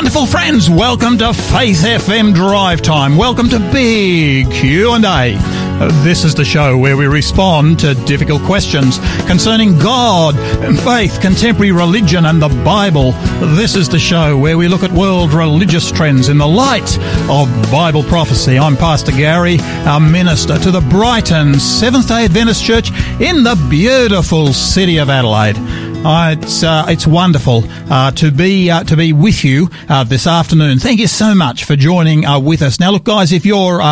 Wonderful friends, welcome to Faith FM Drive Time. Welcome to Big Q&A. This is the show where we respond to difficult questions concerning God, faith, contemporary religion, and the Bible. This is the show where we look at world religious trends in the light of Bible prophecy. I'm Pastor Gary, our minister to the Brighton Seventh day Adventist Church in the beautiful city of Adelaide. Uh, it's uh, it's wonderful uh, to be uh, to be with you uh, this afternoon. Thank you so much for joining uh, with us. Now, look, guys, if you're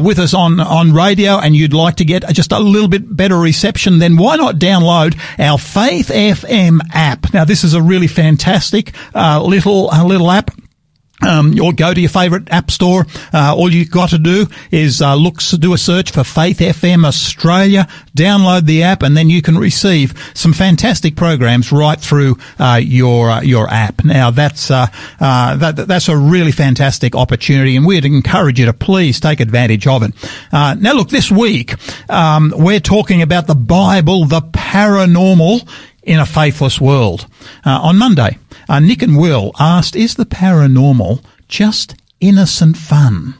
with us on on radio and you'd like to get just a little bit better reception, then why not download our Faith FM app? Now, this is a really fantastic little little app. Um, or go to your favourite app store. Uh, all you got to do is uh, look, do a search for Faith FM Australia. Download the app, and then you can receive some fantastic programs right through uh, your uh, your app. Now that's uh, uh, that, that's a really fantastic opportunity, and we'd encourage you to please take advantage of it. now, look, this week um, we're talking about the Bible, the paranormal in a faithless world. on Monday. Uh, Nick and Will asked, is the paranormal just innocent fun?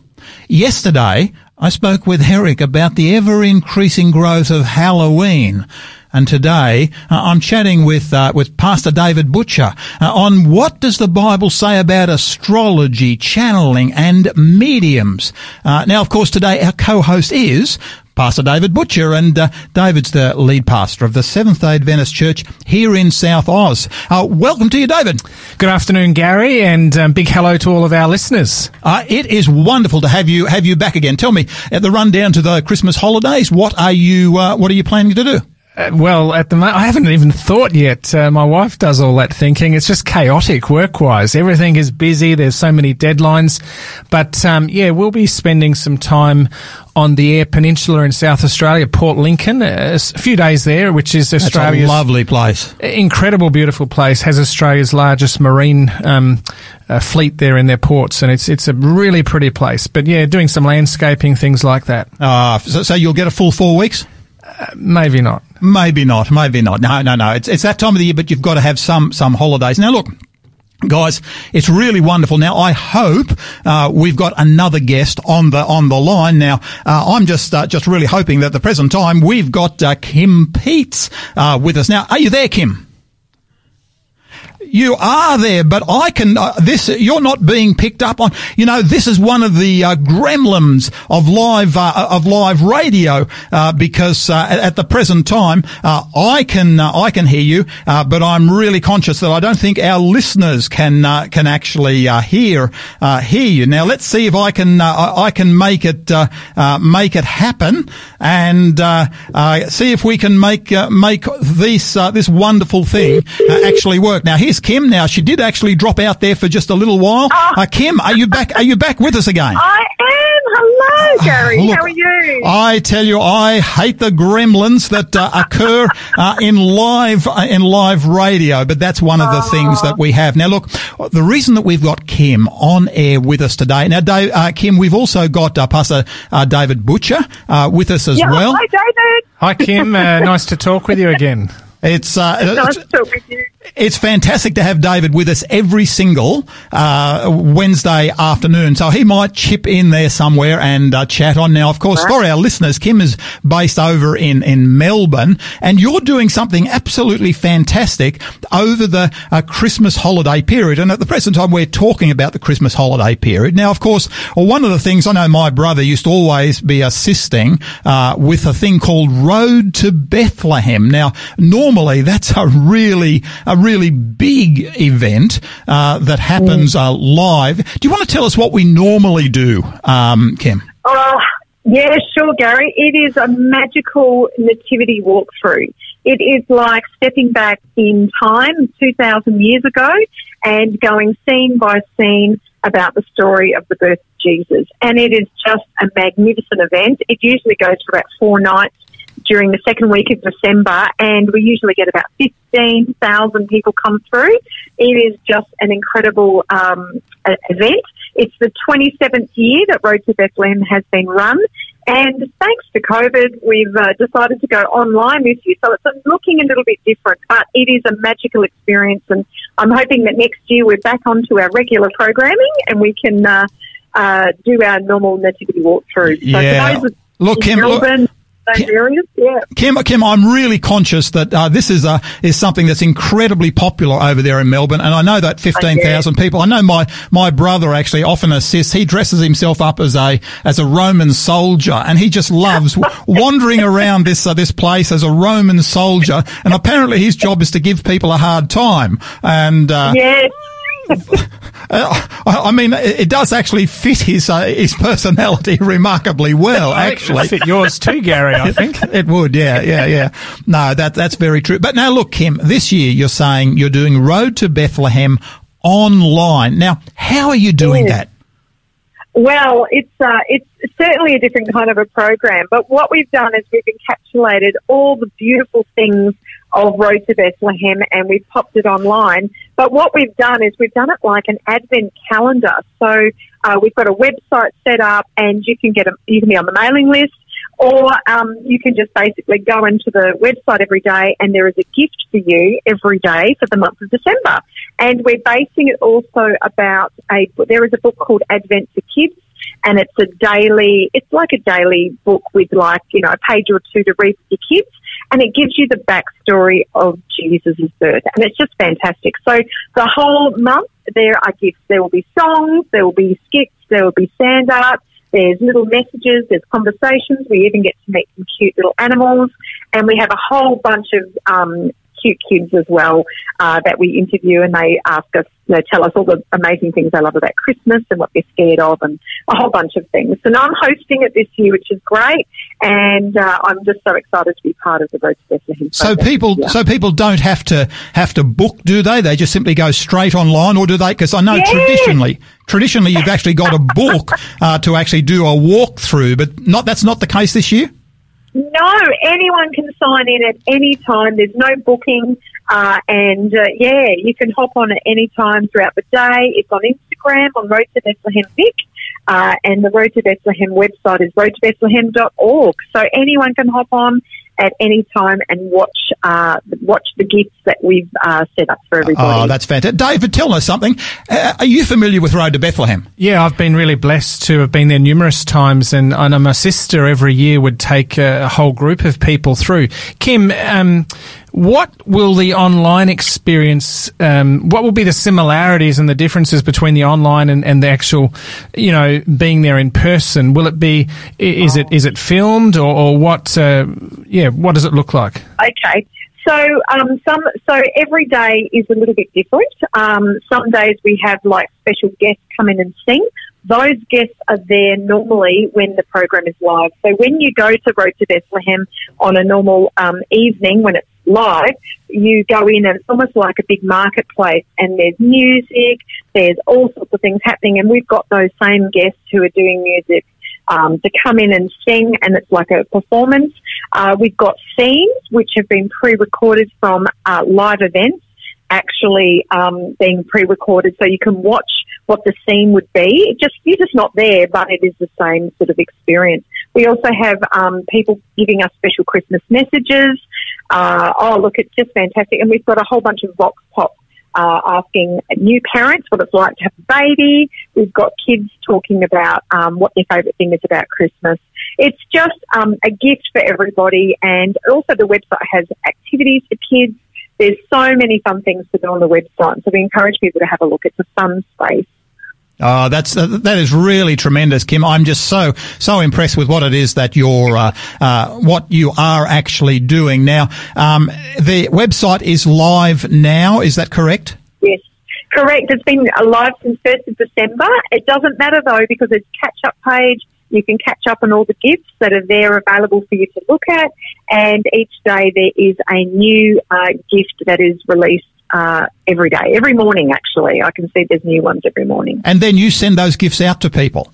Yesterday, I spoke with Herrick about the ever increasing growth of Halloween. And today, uh, I'm chatting with, uh, with Pastor David Butcher uh, on what does the Bible say about astrology, channeling, and mediums. Uh, now, of course, today our co-host is Pastor David Butcher, and uh, David's the lead pastor of the Seventh Day Adventist Church here in South Oz. Uh, welcome to you, David. Good afternoon, Gary, and um, big hello to all of our listeners. Uh, it is wonderful to have you have you back again. Tell me, at the rundown to the Christmas holidays, what are you uh, what are you planning to do? Uh, well, at the moment, I haven't even thought yet. Uh, my wife does all that thinking. It's just chaotic work-wise. Everything is busy. There's so many deadlines. But um, yeah, we'll be spending some time on the Eyre Peninsula in South Australia, Port Lincoln, uh, a few days there, which is Australia's lovely place, incredible, beautiful place. Has Australia's largest marine um, uh, fleet there in their ports, and it's it's a really pretty place. But yeah, doing some landscaping things like that. Uh, so, so you'll get a full four weeks. Maybe not. Maybe not. Maybe not. No, no, no. It's it's that time of the year, but you've got to have some some holidays. Now, look. Guys, it's really wonderful. Now, I hope uh, we've got another guest on the on the line. Now, uh, I'm just uh, just really hoping that at the present time we've got uh, Kim Peets uh, with us. Now, are you there, Kim? You are there, but I can, uh, this, you're not being picked up on. You know, this is one of the uh, gremlins of live, uh, of live radio, uh, because uh, at the present time, uh, I can, I can hear you, but I'm really conscious that I don't think our listeners can, can actually hear, hear you. Now let's see if I can, I can make it, make it happen and, uh, uh, see if we can make, uh, make this, this wonderful thing actually work. Now here's Kim now. She did actually drop out there for just a little while. Ah. Uh, Kim, are you back? Are you back with us again? I. Hello, Gary. Look, How are you? I tell you, I hate the gremlins that uh, occur uh, in live uh, in live radio, but that's one of the oh. things that we have. Now, look, the reason that we've got Kim on air with us today. Now, Dave, uh, Kim, we've also got uh, Pastor David Butcher with us as yeah, well. Hi, David. Hi, Kim. nice to talk with you again. It's, uh, nice to talk with you. It's fantastic to have David with us every single uh, Wednesday afternoon. So he might chip in there somewhere and uh, chat on. Now, of course, for our listeners, Kim is based over in, in Melbourne, and you're doing something absolutely fantastic over the uh, Christmas holiday period. And at the present time, we're talking about the Christmas holiday period. Now, of course, well, one of the things I know my brother used to always be assisting uh, with a thing called Road to Bethlehem. Now, normally that's a really a really big event uh, that happens uh, live. Do you want to tell us what we normally do, um, Kim? Oh, yeah, sure, Gary. It is a magical nativity walkthrough. It is like stepping back in time 2,000 years ago and going scene by scene about the story of the birth of Jesus. And it is just a magnificent event. It usually goes for about four nights during the second week of December, and we usually get about 15,000 people come through. It is just an incredible um, event. It's the 27th year that Road to Bethlehem has been run, And thanks to COVID, we've uh, decided to go online this year. So it's looking a little bit different, but it is a magical experience. And I'm hoping that next year we're back onto our regular programming and we can uh, uh, do our normal nativity walkthrough. So yeah. Look, Kim, Melbourne, look, Yeah. Kim, Kim, I'm really conscious that uh, this is a is something that's incredibly popular over there in Melbourne, and I know that 15,000 people. I know my my brother actually often assists. He dresses himself up as a as a Roman soldier, and he just loves wandering around this uh, this place as a Roman soldier. And apparently, his job is to give people a hard time. And uh, yes. I mean, it does actually fit his uh, his personality remarkably well. Actually, fit yours too, Gary. I think it would. Yeah, yeah, yeah. No, that that's very true. But now, look, Kim. This year, you're saying you're doing Road to Bethlehem online. Now, how are you doing that? Well, it's uh, it's certainly a different kind of a program. But what we've done is we've encapsulated all the beautiful things of Road to Bethlehem and we've popped it online. But what we've done is we've done it like an advent calendar. So uh, we've got a website set up and you can get a, you can be on the mailing list or um, you can just basically go into the website every day and there is a gift for you every day for the month of December. And we're basing it also about a, there is a book called Advent for Kids and it's a daily, it's like a daily book with like, you know, a page or two to read with your kids and it gives you the backstory of Jesus' birth. And it's just fantastic. So the whole month there are gifts. There will be songs, there will be skits, there will be sand art, there's little messages, there's conversations. We even get to meet some cute little animals, and we have a whole bunch of um, cute kids as well uh, that we interview, and they ask us, you know, tell us all the amazing things they love about Christmas and what they're scared of, and a whole bunch of things. So now I'm hosting it this year, which is great, and uh, I'm just so excited to be part of the Road to Bethlehem. So people, yeah. so people don't have to have to book, do they? They just simply go straight online, or do they? Because I know yeah. traditionally, traditionally you've actually got a book uh, to actually do a walkthrough, but not that's not the case this year. No, anyone can sign in at any time. There's no booking. Uh, and uh, yeah, you can hop on at any time throughout the day. It's on Instagram on Road to Bethlehem Vic. Uh, and the Road to Bethlehem website is roadtobethlehem.org. So anyone can hop on at any time and watch uh, watch the gifts that we've uh, set up for everybody. Oh, that's fantastic. David, tell us something. Uh, are you familiar with Road to Bethlehem? Yeah, I've been really blessed to have been there numerous times, and I know my sister every year would take a, a whole group of people through. Kim, um, what will the online experience, um, what will be the similarities and the differences between the online and, and the actual, you know, being there in person? Will it be, is it, is it filmed or, or what, uh, yeah, what does it look like? Okay. So, um, some, so every day is a little bit different. Um, some days we have like special guests come in and sing. Those guests are there normally when the program is live. So when you go to Road to Bethlehem on a normal um, evening when it's live, you go in and it's almost like a big marketplace and there's music, there's all sorts of things happening and we've got those same guests who are doing music um, to come in and sing and it's like a performance. Uh, we've got scenes which have been pre-recorded from uh, live events actually um, being pre-recorded so you can watch what the scene would be. It just you're just not there, but it is the same sort of experience. We also have um, people giving us special Christmas messages. Uh, oh, look, it's just fantastic. And we've got a whole bunch of Vox Pop uh, asking new parents what it's like to have a baby. We've got kids talking about um, what their favourite thing is about Christmas. It's just um, a gift for everybody. And also the website has activities for kids. There's so many fun things to do on the website. So we encourage people to have a look. It's a fun space. Oh, that's uh, that is really tremendous, Kim. I'm just so so impressed with what it is that you're uh, uh, what you are actually doing now. Um, the website is live now. Is that correct? Yes, correct. It's been live since first of December. It doesn't matter though because it's catch up page. You can catch up on all the gifts that are there available for you to look at, and each day there is a new uh, gift that is released uh, every day, every morning, actually. I can see there's new ones every morning. And then you send those gifts out to people?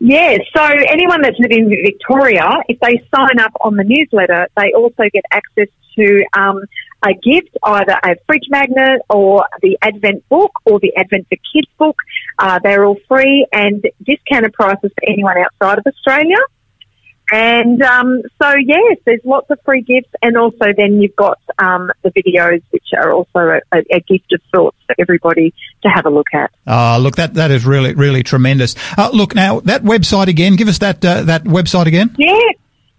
Yeah, so anyone that's living in Victoria, if they sign up on the newsletter, they also get access to um, a gift, either a fridge magnet or the Advent book or the Advent for Kids book. Uh, they're all free and discounted prices for anyone outside of Australia. And um, so, yes, there's lots of free gifts, and also then you've got um, the videos, which are also a, a, gift of sorts for everybody to have a look at. Uh, look, that that is really really tremendous. Uh, look, now that website again. Give us that uh, that website again. Yeah,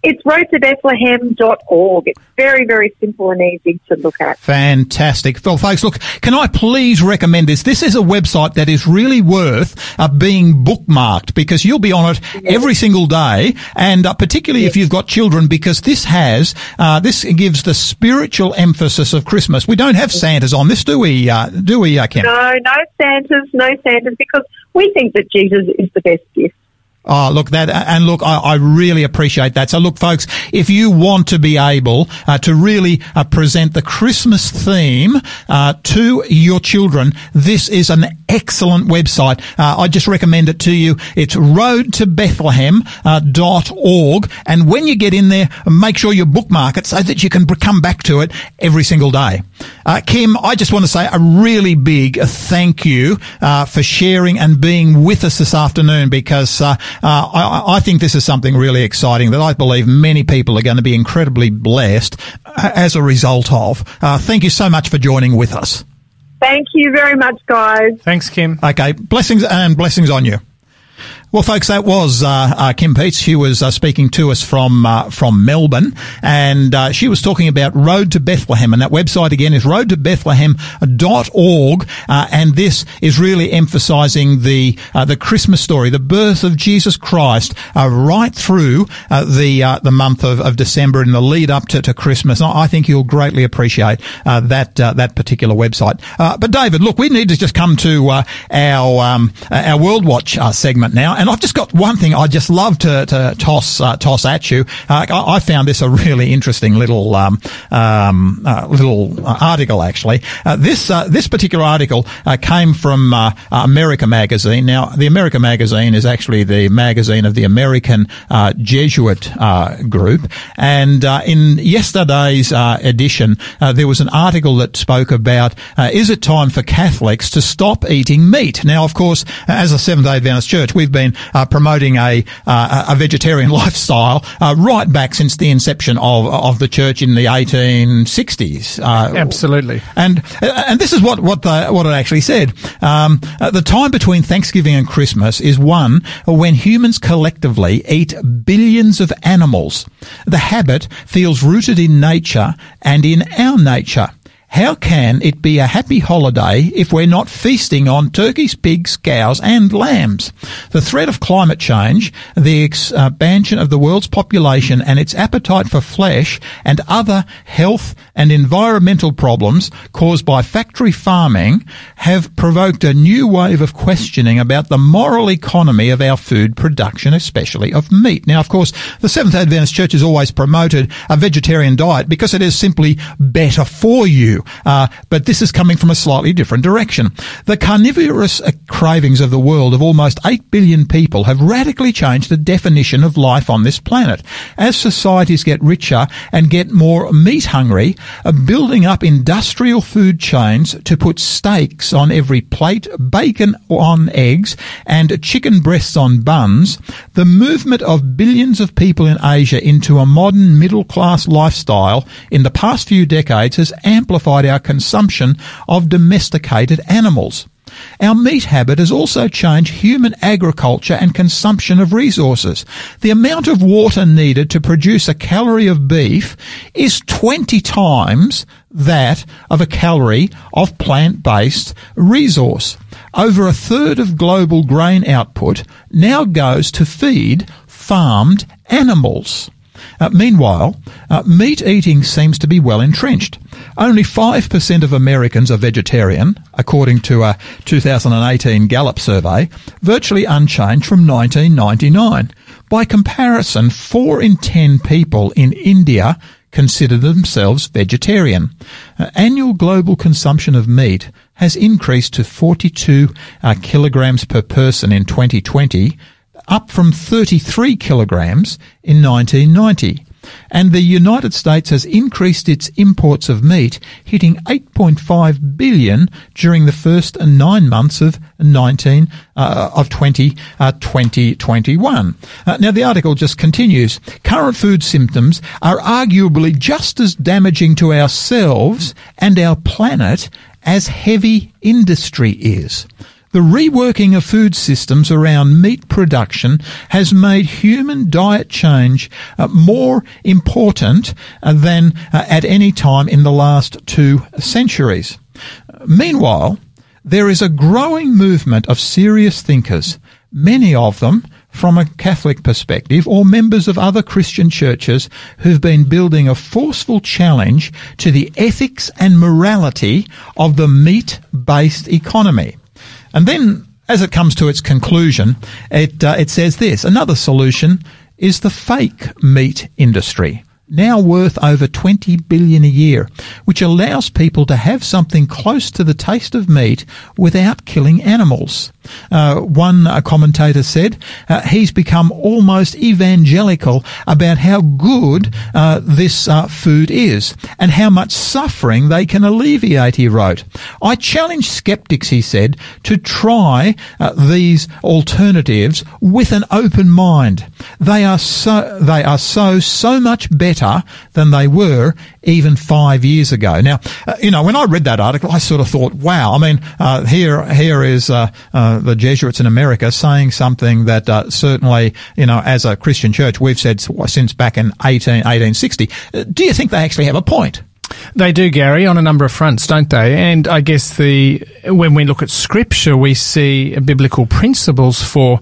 it's roadtobethlehem.org. It's very, very simple and easy to look at. Fantastic. Well, folks, look, can I please recommend this? This is a website that is really worth uh, being bookmarked because you'll be on it yes. every single day and uh, particularly yes. if you've got children because this has, uh, this gives the spiritual emphasis of Christmas. We don't have Santas on this, do we, uh, do we, uh, Kim? No, no Santas, no Santas because we think that Jesus is the best gift. Oh, look, that, and look, I, I, really appreciate that. So look, folks, if you want to be able uh, to really uh, present the Christmas theme uh, to your children, this is an excellent website. Uh, I just recommend it to you. It's roadtobethlehem.org. Uh, and when you get in there, make sure you bookmark it so that you can come back to it every single day. Uh, Kim, I just want to say a really big thank you for sharing and being with us this afternoon because uh, I, I, think this is something really exciting that I believe many people are going to be incredibly blessed uh, as a result of. Uh, thank you so much for joining with us. Thank you very much, guys. Thanks, Kim. Okay, blessings and blessings on you. Well, folks, that was uh, uh, Kim Peets. She was uh, speaking to us from uh, from Melbourne, and uh, she was talking about Road to Bethlehem. And that website again is roadtobethlehem.org. Uh, and this is really emphasising the the Christmas story, the birth of Jesus Christ, right through the the month of, of December and the lead up to, to Christmas. I think you'll greatly appreciate that that particular website. but David, look, we need to just come to our um, our World Watch segment now. And I've just got one thing I just love to, to toss uh, toss at you. Uh, I, I, found this a really interesting little um, um, uh, little article actually. Uh, this uh, this particular article uh, came from America Magazine. Now, the America Magazine is actually the magazine of the American Jesuit group, and in yesterday's edition, there was an article that spoke about is it time for Catholics to stop eating meat? Now, of course, as a Seventh Day Adventist church, we've been uh, promoting a uh, a vegetarian lifestyle uh, right back since the inception of of the church in the 1860s. Uh, Absolutely. And and this is what what the, what it actually said. Um, the time between Thanksgiving and Christmas is one when humans collectively eat billions of animals. The habit feels rooted in nature and in our nature. How can it be a happy holiday if we're not feasting on turkeys, pigs, cows and lambs? The threat of climate change, the expansion of the world's population and its appetite for flesh and other health and environmental problems caused by factory farming have provoked a new wave of questioning about the moral economy of our food production, especially of meat. Now, of course, the Seventh-day Adventist Church has always promoted a vegetarian diet because it is simply better for you. Uh, but this is coming from a slightly different direction. The carnivorous uh, cravings of the world of almost 8 billion people have radically changed the definition of life on this planet. As societies get richer and get more meat hungry, uh, building up industrial food chains to put steaks on every plate, bacon on eggs, and chicken breasts on buns, the movement of billions of people in Asia into a modern middle class lifestyle in the past few decades has amplified our consumption of domesticated animals. Our meat habit has also changed human agriculture and consumption of resources. The amount of water needed to produce a calorie of beef is 20 times that of a calorie of plant-based resource. Over a third of global grain output now goes to feed farmed animals. Uh, meanwhile, uh, meat eating seems to be well entrenched. Only 5% of Americans are vegetarian, according to a 2018 Gallup survey, virtually unchanged from 1999. By comparison, 4 in 10 people in India consider themselves vegetarian. Uh, annual global consumption of meat has increased to 42 uh, kilograms per person in 2020 up from 33 kilograms in 1990. and the United States has increased its imports of meat, hitting 8.5 billion during the first nine months of 19 uh, of 20, uh, 2021. Uh, now the article just continues. Current food symptoms are arguably just as damaging to ourselves and our planet as heavy industry is. The reworking of food systems around meat production has made human diet change uh, more important uh, than uh, at any time in the last two centuries. Meanwhile, there is a growing movement of serious thinkers, many of them from a Catholic perspective or members of other Christian churches who've been building a forceful challenge to the ethics and morality of the meat-based economy. And then, as it comes to its conclusion, it, uh, it says this, another solution is the fake meat industry now worth over 20 billion a year, which allows people to have something close to the taste of meat without killing animals. Uh, one commentator said uh, he's become almost evangelical about how good uh, this uh, food is and how much suffering they can alleviate. He wrote, "I challenge skeptics," he said, "to try uh, these alternatives with an open mind. They are so they are so so much better than they were even five years ago." Now, you know, when I read that article, I sort of thought, "Wow!" I mean, here here is the Jesuits in America saying something that uh, certainly, you know, as a Christian church, we've said since back in 18, 1860. Uh, do you think they actually have a point? They do, Gary, on a number of fronts, don't they? And I guess the when we look at scripture, we see biblical principles for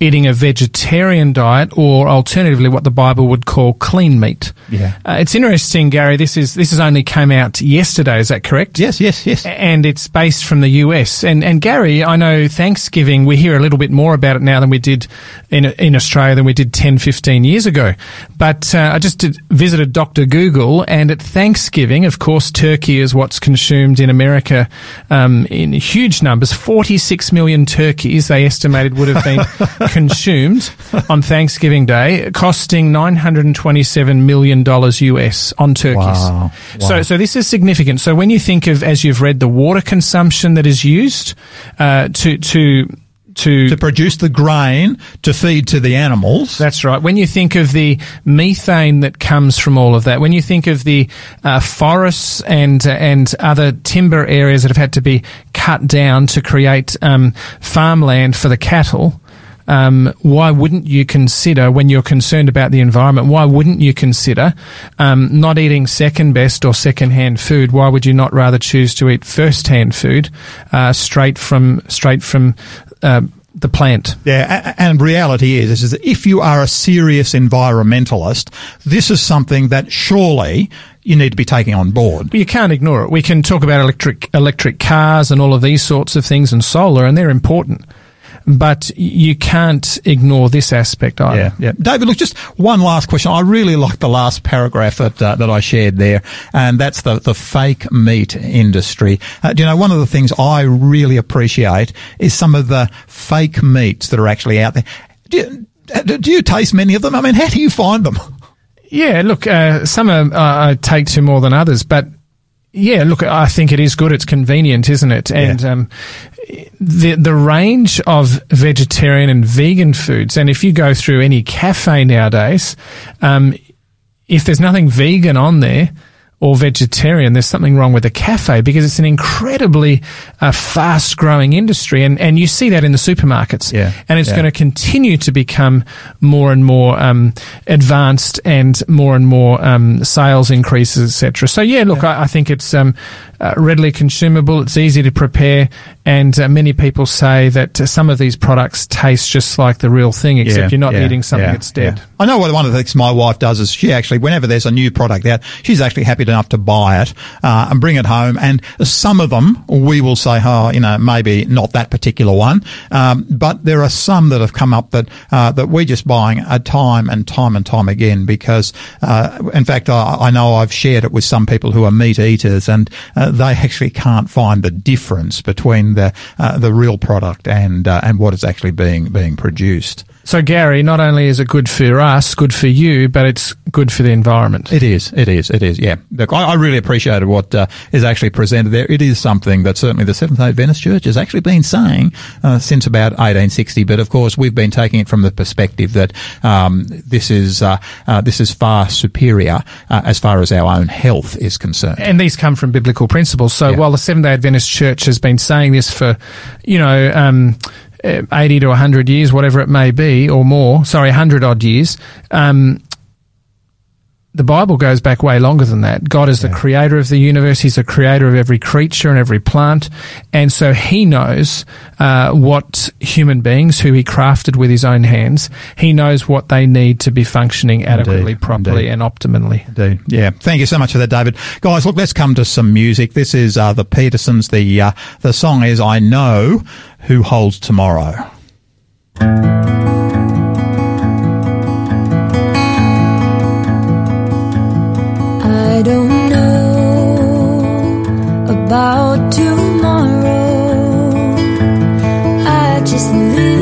eating a vegetarian diet, or alternatively, what the Bible would call clean meat. Yeah, uh, it's interesting, Gary. This is this has only came out yesterday. Is that correct? Yes, yes, yes. And it's based from the US. And and Gary, I know Thanksgiving. We hear a little bit more about it now than we did in in Australia than we did 10, 15 years ago. But uh, I just did, visited Doctor Google, and at Thanksgiving, of course, turkey is what's consumed in America um, in huge numbers. Forty six million turkeys they estimated would have been. consumed on Thanksgiving Day, costing nine hundred and twenty-seven million dollars US on turkeys. Wow. Wow. So, so this is significant. So when you think of, as you've read, the water consumption that is used uh, to to to, to produce the grain to feed to the animals. That's right. When you think of the methane that comes from all of that, when you think of the uh, forests and uh, and other timber areas that have had to be cut down to create um, farmland for the cattle, um, why wouldn't you consider, when you're concerned about the environment, why wouldn't you consider um, not eating second best or second hand food? Why would you not rather choose to eat first hand food uh, straight from straight from uh, the plant. Yeah, and reality is, is that if you are a serious environmentalist, this is something that surely you need to be taking on board. You can't ignore it. We can talk about electric electric cars and all of these sorts of things and solar, and they're important but you can't ignore this aspect either. Yeah, yeah. David, look, just one last question. I really like the last paragraph that uh, that I shared there, and that's the the fake meat industry. Uh, do you know one of the things I really appreciate is some of the fake meats that are actually out there. Do you, uh, do you taste many of them? I mean, how do you find them? Yeah, look, uh, some are, uh, I take to more than others, but yeah, look, I think it is good. It's convenient, isn't it? And yeah. um, the the range of vegetarian and vegan foods, and if you go through any cafe nowadays, um, if there's nothing vegan on there, or vegetarian, there's something wrong with the cafe because it's an incredibly uh, fast growing industry. And, and you see that in the supermarkets. Yeah. And it's yeah. going to continue to become more and more um, advanced and more and more um, sales increases, etc. So, yeah, look, yeah. I, I, think it's um, uh, readily consumable. It's easy to prepare. And uh, many people say that uh, some of these products taste just like the real thing, except yeah, you're not yeah, eating something yeah, that's dead. I know what one of the things my wife does is she actually, whenever there's a new product out, she's actually happy enough to buy it uh, and bring it home. And some of them we will say, oh, you know, maybe not that particular one. Um, but there are some that have come up that uh, that we're just buying a time and time and time again because, uh, in fact, I, I, know I've shared it with some people who are meat eaters and they actually can't find the difference between the uh, the real product and uh, and what is actually being being produced. So, Gary, not only is it good for us, good for you, but it's good for the environment. It is. It is. It is. Yeah. Look, I, I really appreciated what uh, is actually presented there. It is something that certainly the Seventh Day Adventist Church has actually been saying uh, since about 1860. But of course, we've been taking it from the perspective that um, this is uh, uh this is far superior uh, as far as our own health is concerned. And these come from biblical principles. So yeah. while the Seventh Day Adventist Church has been saying this for, you know. Um, 80 to 100 years, whatever it may be, or more, sorry, 100 odd years, um, the Bible goes back way longer than that. God is the creator of the universe. He's the creator of every creature and every plant. And so he knows uh, what human beings, who he crafted with his own hands, he knows what they need to be functioning adequately, Indeed. properly, Indeed. and optimally. Indeed. Yeah. Thank you so much for that, David. Guys, look, let's come to some music. This is uh, the Petersons. The, uh, the song is I Know Who Holds Tomorrow. About tomorrow. I just live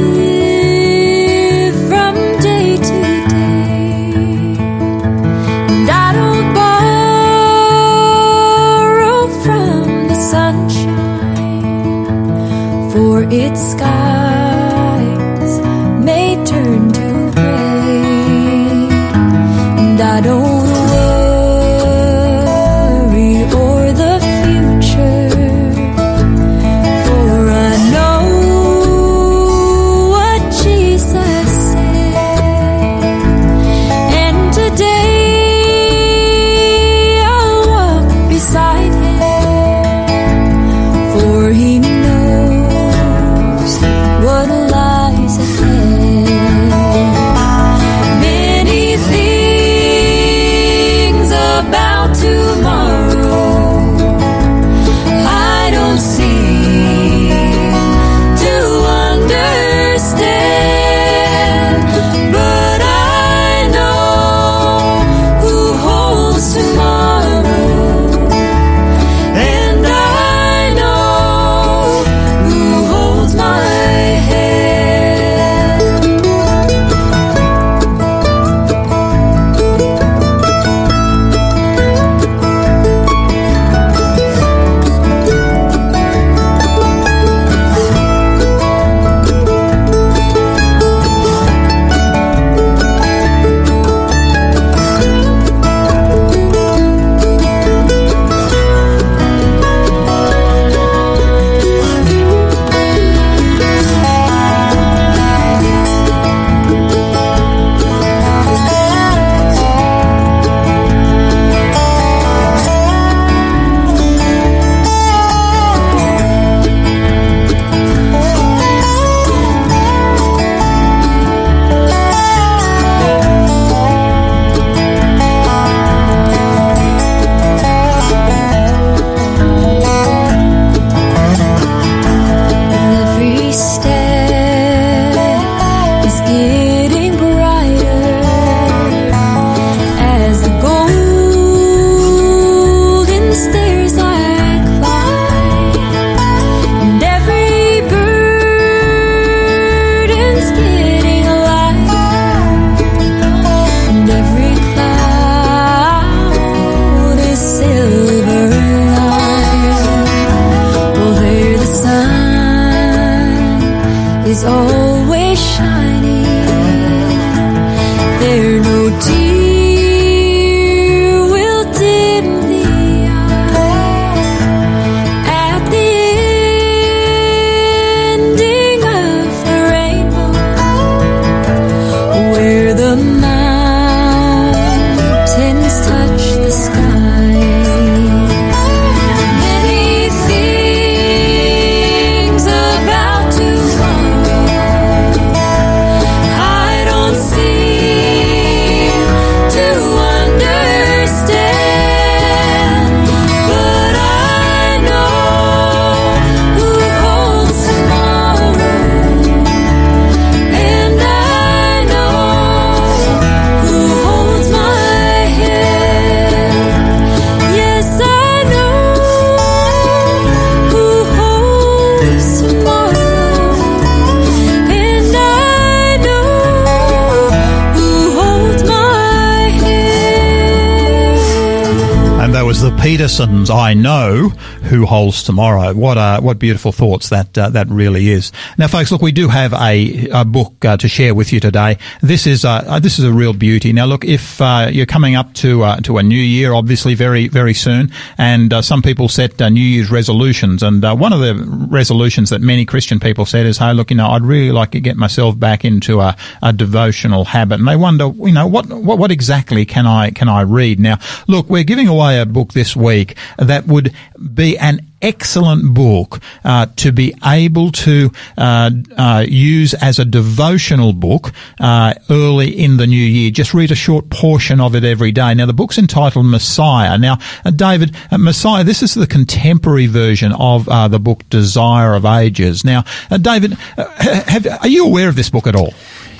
It's. Peterson's "I Know Who Holds Tomorrow." What uh, what beautiful thoughts that uh, that really is. Now, folks, look, we do have a, a book uh, to share with you today. This is uh, uh, this is a real beauty. Now, look, if uh, you're coming up to to a new year, obviously very very soon, and some people set New Year's resolutions, and one of the resolutions that many Christian people said is, "Hey, look, you know, I'd really like to get myself back into a, a devotional habit," and they wonder, you know, what, what what exactly can I can I read? Now, look, we're giving away a book this week that would be an excellent book uh, to be able to uh, uh, use as a devotional book uh, early in the new year. Just read a short portion of it every day. Now, the book's entitled Messiah. Now, uh, David, uh, Messiah, this is the contemporary version of the book Desire of Ages. Now, David, have, are you aware of this book at all?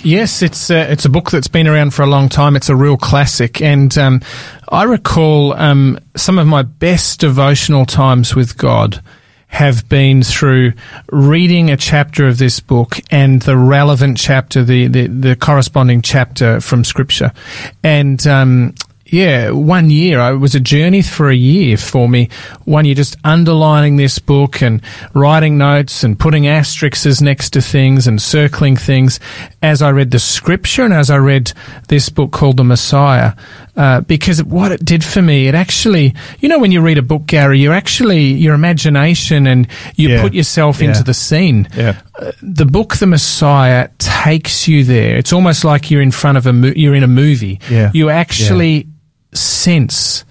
Yes, it's uh, it's a book that's been around for a long time. It's a real classic, and um, I recall um, some of my best devotional times with God have been through reading a chapter of this book and the relevant chapter, the the, the corresponding chapter from Scripture, and um, yeah, one year. It was a journey for a year for me. One year just underlining this book and writing notes and putting asterisks next to things and circling things as I read the scripture and as I read this book called The Messiah. Uh, because what it did for me, it actually, you know, when you read a book, Gary, you're actually, your imagination and you Yeah. put yourself Yeah. into the scene. Yeah. Uh, the book, The Messiah, takes you there. It's almost like you're in front of a, mo- you're in a movie. Yeah. You actually sense,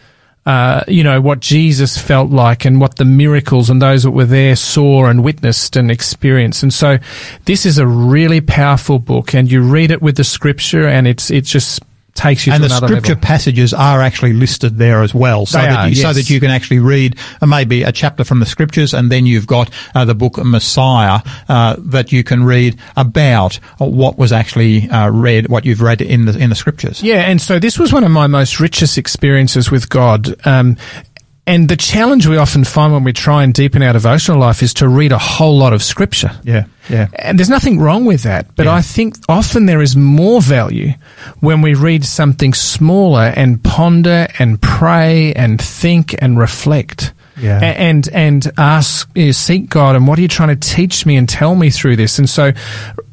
uh, you know, what Jesus felt like and what the miracles and those that were there saw and witnessed and experienced. And so this is a really powerful book and you read it with the scripture and it's, it just takes you and the scripture level. passages are actually listed there as well, so They that are, you, so that you can actually read uh, maybe a chapter from the scriptures, and then you've got uh, the book Messiah uh, that you can read about what was actually uh, read, what you've read in the in the scriptures. Yeah, and so this was one of my most richest experiences with God. Um, and the challenge we often find when we try and deepen our devotional life is to read a whole lot of scripture. Yeah, yeah, And there's nothing wrong with that, but Yeah. I think often there is more value when we read something smaller and ponder and pray and think and reflect. Yeah. And and ask, you know, seek God, and what are you trying to teach me and tell me through this? And so,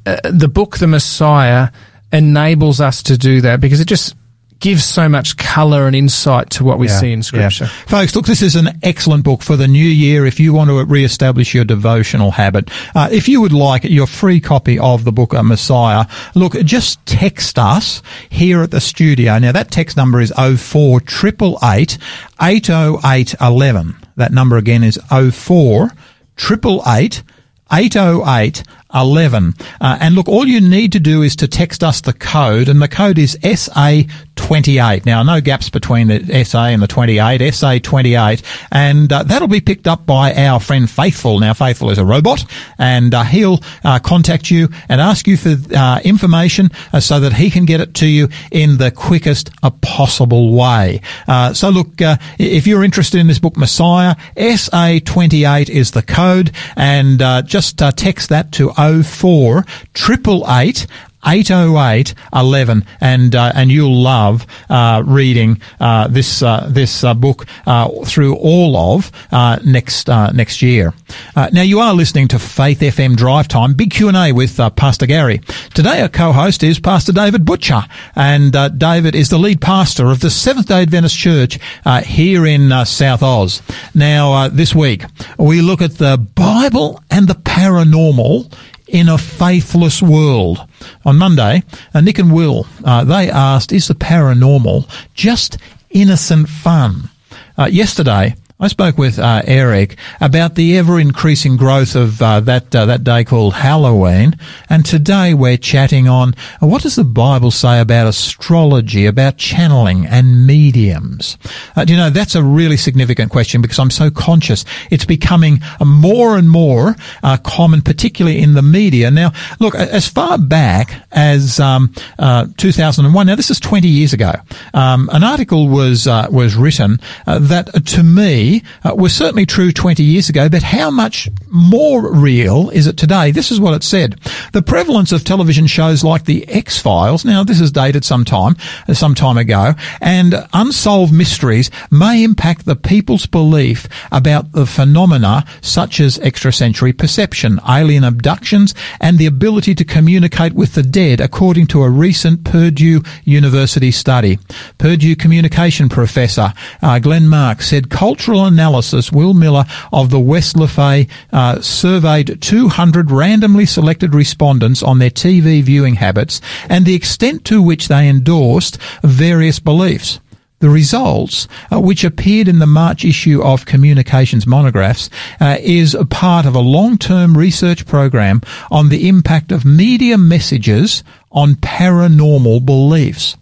uh, the book, The Messiah, enables us to do that because it just gives so much color and insight to what we Yeah, see in Scripture. yeah. Folks, look, this is an excellent book for the new year if you want to re-establish your devotional habit. Uh, if you would like your free copy of the book uh, Messiah, look, just text us here at the studio. Now, that text number is 04 888 80811. That number again is 04 888 808 11. Uh, and look, all you need to do is to text us the code, and the code is SA28. Now, no gaps between the SA and the 28, SA28, and uh, that'll be picked up by our friend Faithful. Now, Faithful is a robot, and uh, he'll uh, contact you and ask you for uh, information uh, so that he can get it to you in the quickest possible way. So, look, if you're interested in this book, Messiah, SA28 is the code, and just text that to 04 888 808 11 and uh, and you'll love uh, reading uh, this uh, this uh, book uh, through all of uh, next uh, next year. Now you are listening to Faith FM Drive Time, big Q and A with Pastor Gary. Today our co-host is Pastor David Butcher, and uh, David is the lead pastor of the Seventh Day Adventist Church uh, here in South Oz. Now uh, this week we look at the Bible and the paranormal in a faithless world. On Monday, Nick and Will, uh, they asked, is the paranormal just innocent fun? Uh, yesterday, I spoke with uh, Eric about the ever increasing growth of uh, that uh, that day called Halloween, and today we're chatting on uh, what does the Bible say about astrology, about channeling and mediums. Uh, do you know that's a really significant question because I'm so conscious it's becoming uh, more and more uh, common, particularly in the media. Now, look, as far back as um, uh, 2001, now this is 20 years ago, um, an article was was written that to me theory uh, was certainly true 20 years ago, but how much more real is it today? This is what it said. The prevalence of television shows like The X-Files, now this is dated some time, uh, some time ago, and unsolved mysteries may impact the people's belief about the phenomena such as extrasensory perception, alien abductions, and the ability to communicate with the dead, according to a recent Purdue University study. Purdue communication professor uh, Glenn Mark said cultural analysis, Will Miller of the West Lafay uh, surveyed 200 randomly selected respondents on their TV viewing habits and the extent to which they endorsed various beliefs. The results, uh, which appeared in the March issue of Communications Monographs, uh, is a part of a long-term research program on the impact of media messages on paranormal beliefs.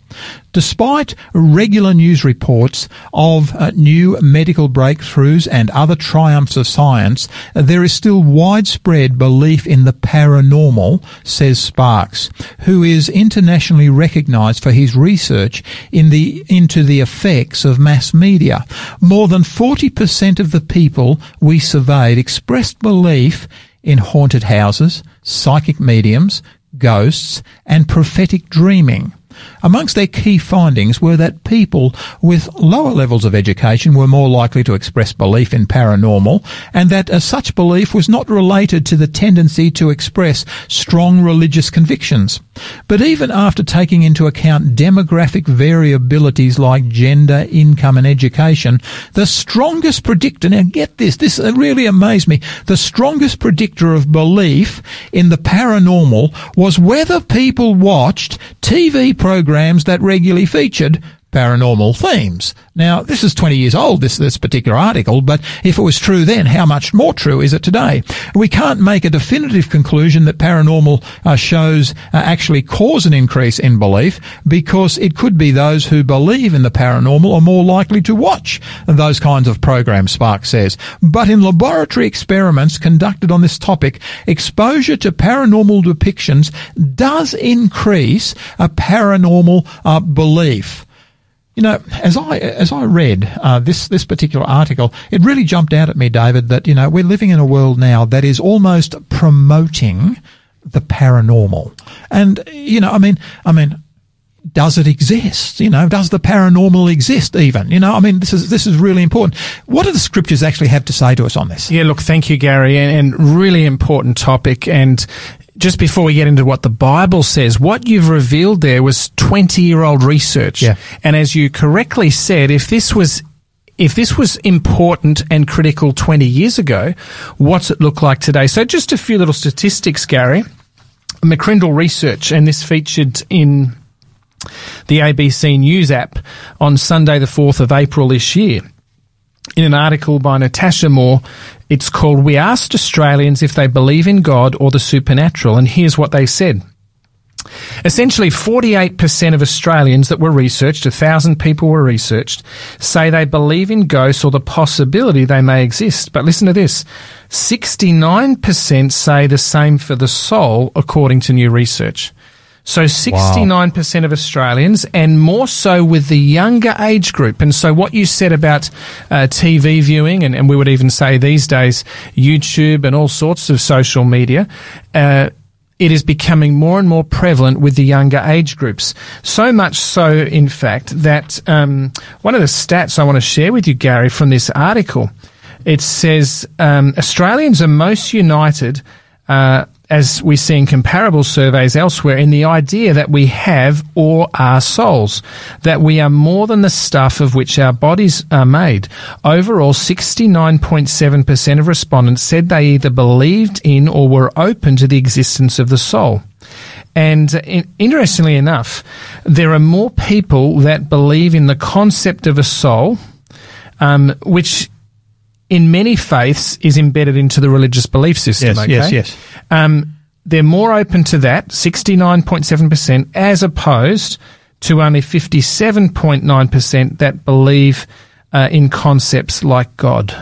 Despite regular news reports of uh, new medical breakthroughs and other triumphs of science, there is still widespread belief in the paranormal, says Sparks, who is internationally recognized for his research in the, into the effects of mass media. More than 40% of the people we surveyed expressed belief in haunted houses, psychic mediums, ghosts, and prophetic dreaming. Amongst their key findings were that people with lower levels of education were more likely to express belief in paranormal and that uh, such belief was not related to the tendency to express strong religious convictions. But even after taking into account demographic variabilities like gender, income and education, the strongest predictor, now get this, this really amazed me, the strongest predictor of belief in the paranormal was whether people watched TV programs that regularly featured paranormal themes. Now, this is 20 years old, this, this particular article, but if it was true then, how much more true is it today? We can't make a definitive conclusion that paranormal uh, shows uh, actually cause an increase in belief because it could be those who believe in the paranormal are more likely to watch those kinds of programs, Sparks says. But in laboratory experiments conducted on this topic, exposure to paranormal depictions does increase a paranormal uh, belief. You know, as I as I read uh, this this particular article, it really jumped out at me, David, that you know we're living in a world now that is almost promoting the paranormal, and you know, I mean, I mean, does it exist? You know, does the paranormal exist even? You know, I mean, this is, this is really important. What do the scriptures actually have to say to us on this? Yeah, look, thank you, Gary, and, and really important topic. And just before we get into what the Bible says, what you've revealed there was 20 year old research. Yeah. And as you correctly said, if this was if this was important and critical 20 years ago, what's it look like today? So just a few little statistics, Gary. McCrindle Research, and this featured in the ABC News app on Sunday, the 4th of April this year. In an article by Natasha Moore, it's called We Asked Australians If They Believe in God or the Supernatural, and here's what they said. Essentially, 48% of Australians that were researched, a thousand people were researched, say they believe in ghosts or the possibility they may exist. But listen to this 69% say the same for the soul, according to new research. So 69% of Australians, and more so with the younger age group. And so what you said about uh, TV viewing, and, and we would even say these days YouTube and all sorts of social media, uh, it is becoming more and more prevalent with the younger age groups. So much so, in fact, that um, one of the stats I want to share with you, Gary, from this article, it says um, Australians are most united. Uh, as we see in comparable surveys elsewhere, in the idea that we have or are souls, that we are more than the stuff of which our bodies are made. Overall, 69.7% of respondents said they either believed in or were open to the existence of the soul. And in, interestingly enough, there are more people that believe in the concept of a soul, um, which in many faiths is embedded into the religious belief system. Yes, okay? yes, yes. Um, they're more open to that, 69.7%, as opposed to only 57.9% that believe uh, in concepts like God.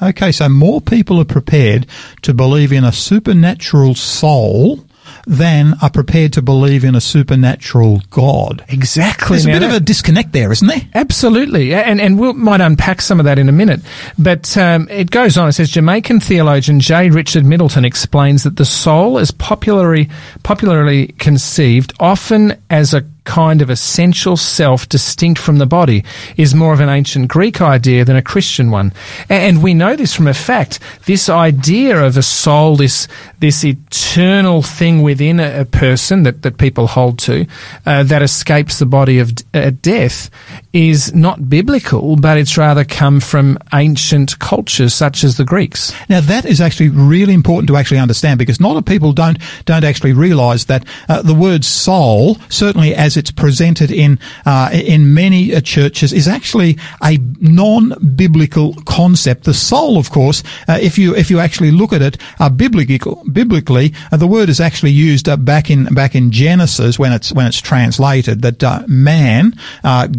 Okay, so more people are prepared to believe in a supernatural soul than are prepared to believe in a supernatural God. Exactly. There's a Now bit of a disconnect there, isn't there? Absolutely, and and we might unpack some of that in a minute. But um, it goes on. It says Jamaican theologian J. Richard Middleton explains that the soul is popularly popularly conceived often as a kind of essential self distinct from the body is more of an ancient Greek idea than a Christian one. And we know this from a fact. This idea of a soul, this this eternal thing within a, a person that, that people hold to, uh, that escapes the body of uh, death, is not biblical, but it's rather come from ancient cultures such as the Greeks. Now that is actually really important to actually understand because a lot of people don't don't actually realise that uh, the word soul, certainly as it's presented in uh, in many uh, churches, is actually a non-biblical concept. The soul, of course, uh, if you if you actually look at it, uh, biblical, biblically, uh, the word is actually used uh, back in back in Genesis when it's when it's translated that uh, man,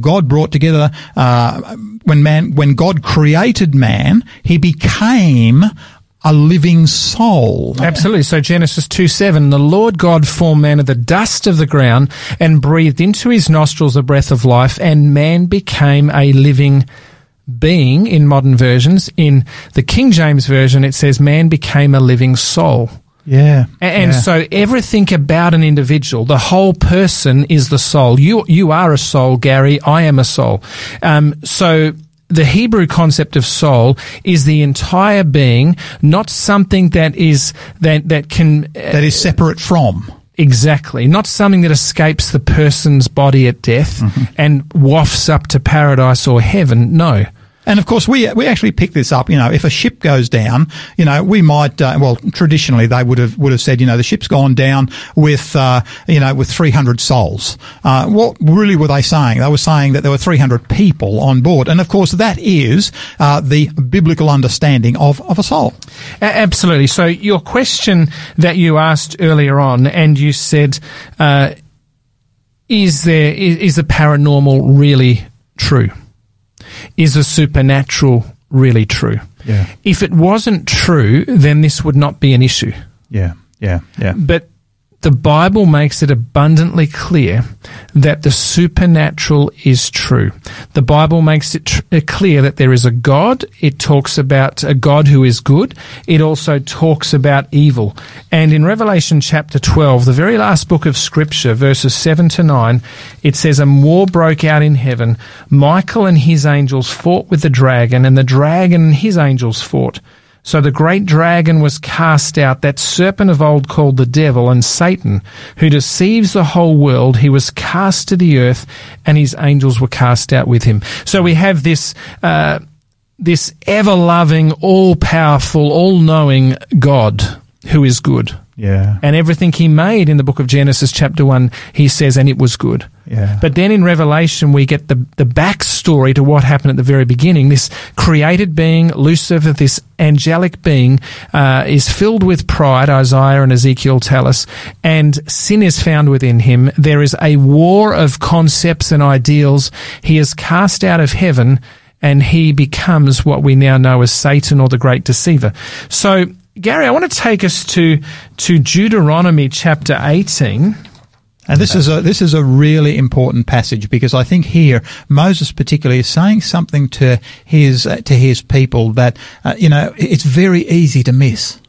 God brought together when man when God created man, he became a living soul. Absolutely. So Genesis 2 7, the Lord God formed man of the dust of the ground and breathed into his nostrils the breath of life, and man became a living being in modern versions. In the King James Version, it says man became a living soul. Yeah. And yeah. so everything about an individual, the whole person is the soul. You, you are a soul, Gary. I am a soul. Um, so the Hebrew concept of soul is the entire being, not something that is, that, that can, uh, that is separate from. Exactly. Not something that escapes the person's body at death and wafts up to paradise or heaven. No. And of course, we we actually pick this up. You know, if a ship goes down, you know, we might. Uh, well, traditionally they would have would have said, you know, the ship's gone down with, uh, you know, with 300 souls. Uh, what really were they saying? They were saying that there were 300 people on board, and of course, that is uh, the biblical understanding of of a soul. Absolutely. So your question that you asked earlier on, and you said, uh, "Is there is, is the paranormal really true? Is the supernatural really true? Yeah. If it wasn't true, then this would not be an issue. Yeah. Yeah. Yeah. But the Bible makes it abundantly clear that the supernatural is true. The Bible makes it tr- uh, clear that there is a God. It talks about a God who is good. It also talks about evil. And in Revelation chapter 12, the very last book of scripture, verses 7 to 9, it says, A war broke out in heaven. Michael and his angels fought with the dragon, and the dragon and his angels fought. So the great dragon was cast out, that serpent of old called the devil and Satan, who deceives the whole world. He was cast to the earth, and his angels were cast out with him. So we have this, uh, this ever loving, all powerful, all knowing God who is good. Yeah. And everything he made in the book of Genesis, chapter 1, he says, and it was good. But then in Revelation, we get the, the backstory to what happened at the very beginning. This created being, Lucifer, this angelic being, uh, is filled with pride, Isaiah and Ezekiel tell us, and sin is found within him. There is a war of concepts and ideals. He is cast out of heaven and he becomes what we now know as Satan or the great deceiver. So, Gary, I want to take us to, to Deuteronomy chapter 18. And this is a this is a really important passage because I think here Moses particularly is saying something to his uh, to his people that uh, you know it's very easy to miss.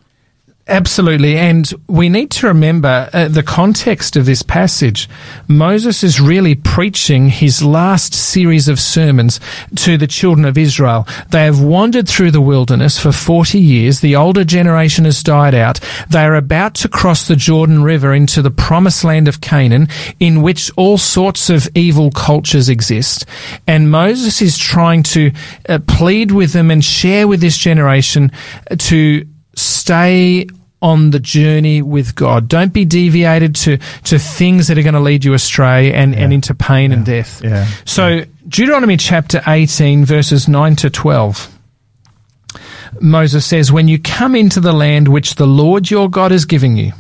Absolutely. And we need to remember uh, the context of this passage. Moses is really preaching his last series of sermons to the children of Israel. They have wandered through the wilderness for 40 years. The older generation has died out. They are about to cross the Jordan River into the promised land of Canaan, in which all sorts of evil cultures exist. And Moses is trying to uh, plead with them and share with this generation to stay on the journey with God. Don't be deviated to, to things that are going to lead you astray and, and into pain and death. Yeah. So Deuteronomy chapter 18 verses 9 to 12. Moses says, When you come into the land which the Lord your God is giving you,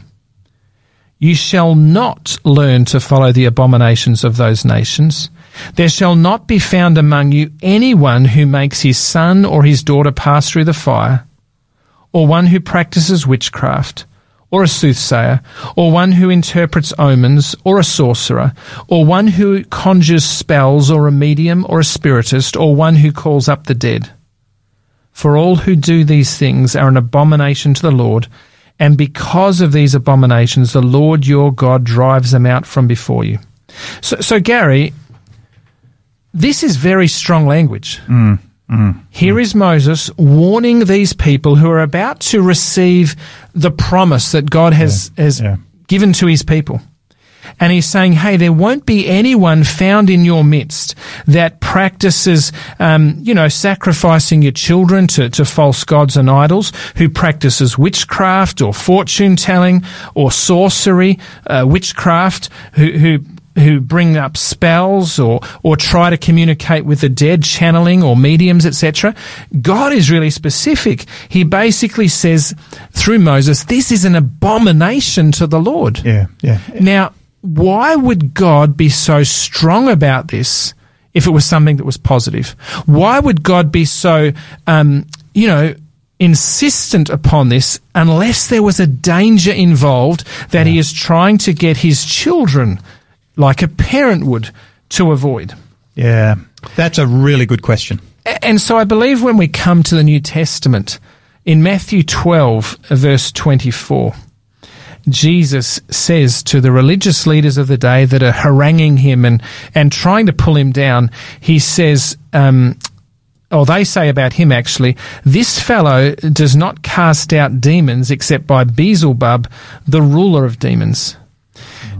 you shall not learn to follow the abominations of those nations. There shall not be found among you anyone who makes his son or his daughter pass through the fire, or one who practices witchcraft, or a soothsayer, or one who interprets omens, or a sorcerer, or one who conjures spells, or a medium, or a spiritist, or one who calls up the dead. For all who do these things are an abomination to the Lord, and because of these abominations, the Lord your God drives them out from before you. So, so Gary, this is very strong language. Mm. Here is Moses warning these people who are about to receive the promise that God has, has yeah. given to his people. And he's saying, hey, there won't be anyone found in your midst that practices, um, you know, sacrificing your children to, to false gods and idols, who practices witchcraft or fortune telling or sorcery, uh, witchcraft, who, who who bring up spells or or try to communicate with the dead, channeling or mediums, etc. God is really specific. He basically says through Moses, "This is an abomination to the Lord." Yeah, yeah. Now, why would God be so strong about this if it was something that was positive? Why would God be so, um, you know, insistent upon this unless there was a danger involved that he is trying to get his children, like a parent would, to avoid? Yeah. That's a really good question. And so I believe when we come to the New Testament, in Matthew 12, verse 24, Jesus says to the religious leaders of the day that are haranguing him and, and trying to pull him down, he says, um, or they say about him actually, this fellow does not cast out demons except by Beelzebub, the ruler of demons.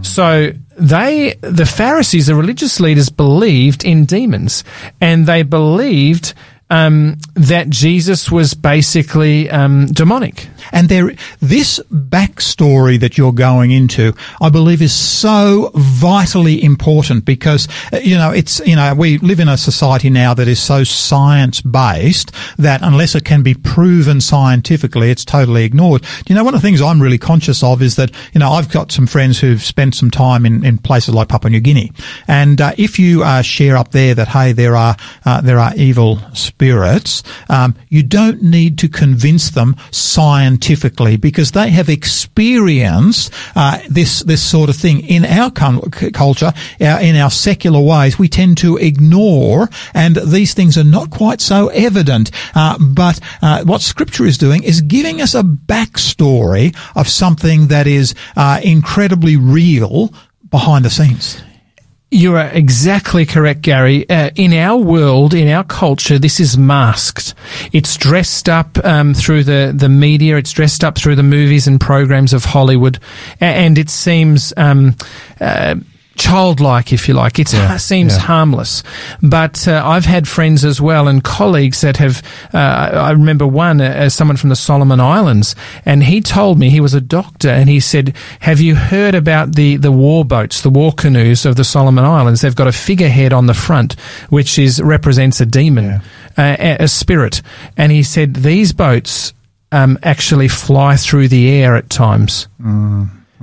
So they, the Pharisees, the religious leaders, believed in demons, and they believed um, that Jesus was basically um, demonic. And there, this backstory that you're going into, I believe, is so vitally important because uh, you know it's you know we live in a society now that is so science based that unless it can be proven scientifically, it's totally ignored. You know one of the things I'm really conscious of is that you know I've got some friends who've spent some time in, in places like Papua New Guinea, and uh, if you uh, share up there that hey there are uh, there are evil spirits, um, you don't need to convince them scientifically because they have experienced uh, this this sort of thing in our cul- culture, our, in our secular ways. We tend to ignore, and these things are not quite so evident. Uh, but uh, what Scripture is doing is giving us a backstory of something that is uh, incredibly real behind the scenes. You are exactly correct, Gary. Uh, in our world, in our culture, this is masked. It's dressed up um, through the, the media. It's dressed up through the movies and programs of Hollywood, and it seems um, uh, childlike, if you like. It seems yeah. harmless. But uh, I've had friends as well and colleagues that have. Uh, I remember one, uh, as someone from the Solomon Islands, and he told me he was a doctor, and he said, "Have you heard about the the war boats, the war canoes of the Solomon Islands? They've got a figurehead on the front, which is represents a demon, uh, a, a spirit." And he said these boats um, actually fly through the air at times.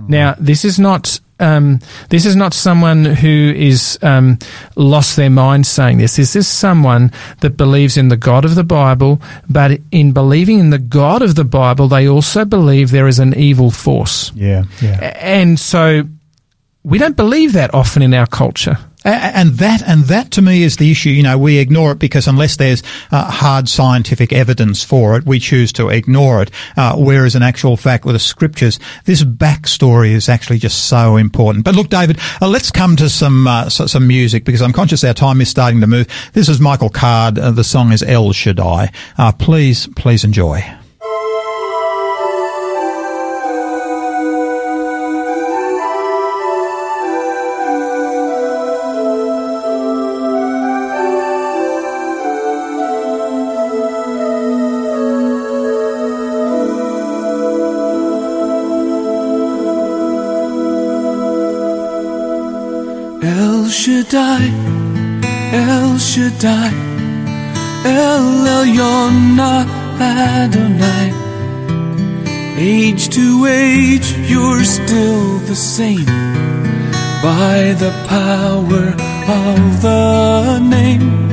Now, this is not um, this is not someone who is um, lost their mind saying this. This is someone that believes in the God of the Bible, but in believing in the God of the Bible, they also believe there is an evil force. Yeah, yeah. And so we don't believe that often in our culture. And that, and that to me is the issue. You know, we ignore it because unless there's uh, hard scientific evidence for it, we choose to ignore it. Uh, whereas in actual fact, with the scriptures, this backstory is actually just so important. But look, David, uh, let's come to some uh, so, some music because I'm conscious our time is starting to move. This is Michael Card. Uh, the song is El Shaddai. Uh, please, please enjoy. By the power of the name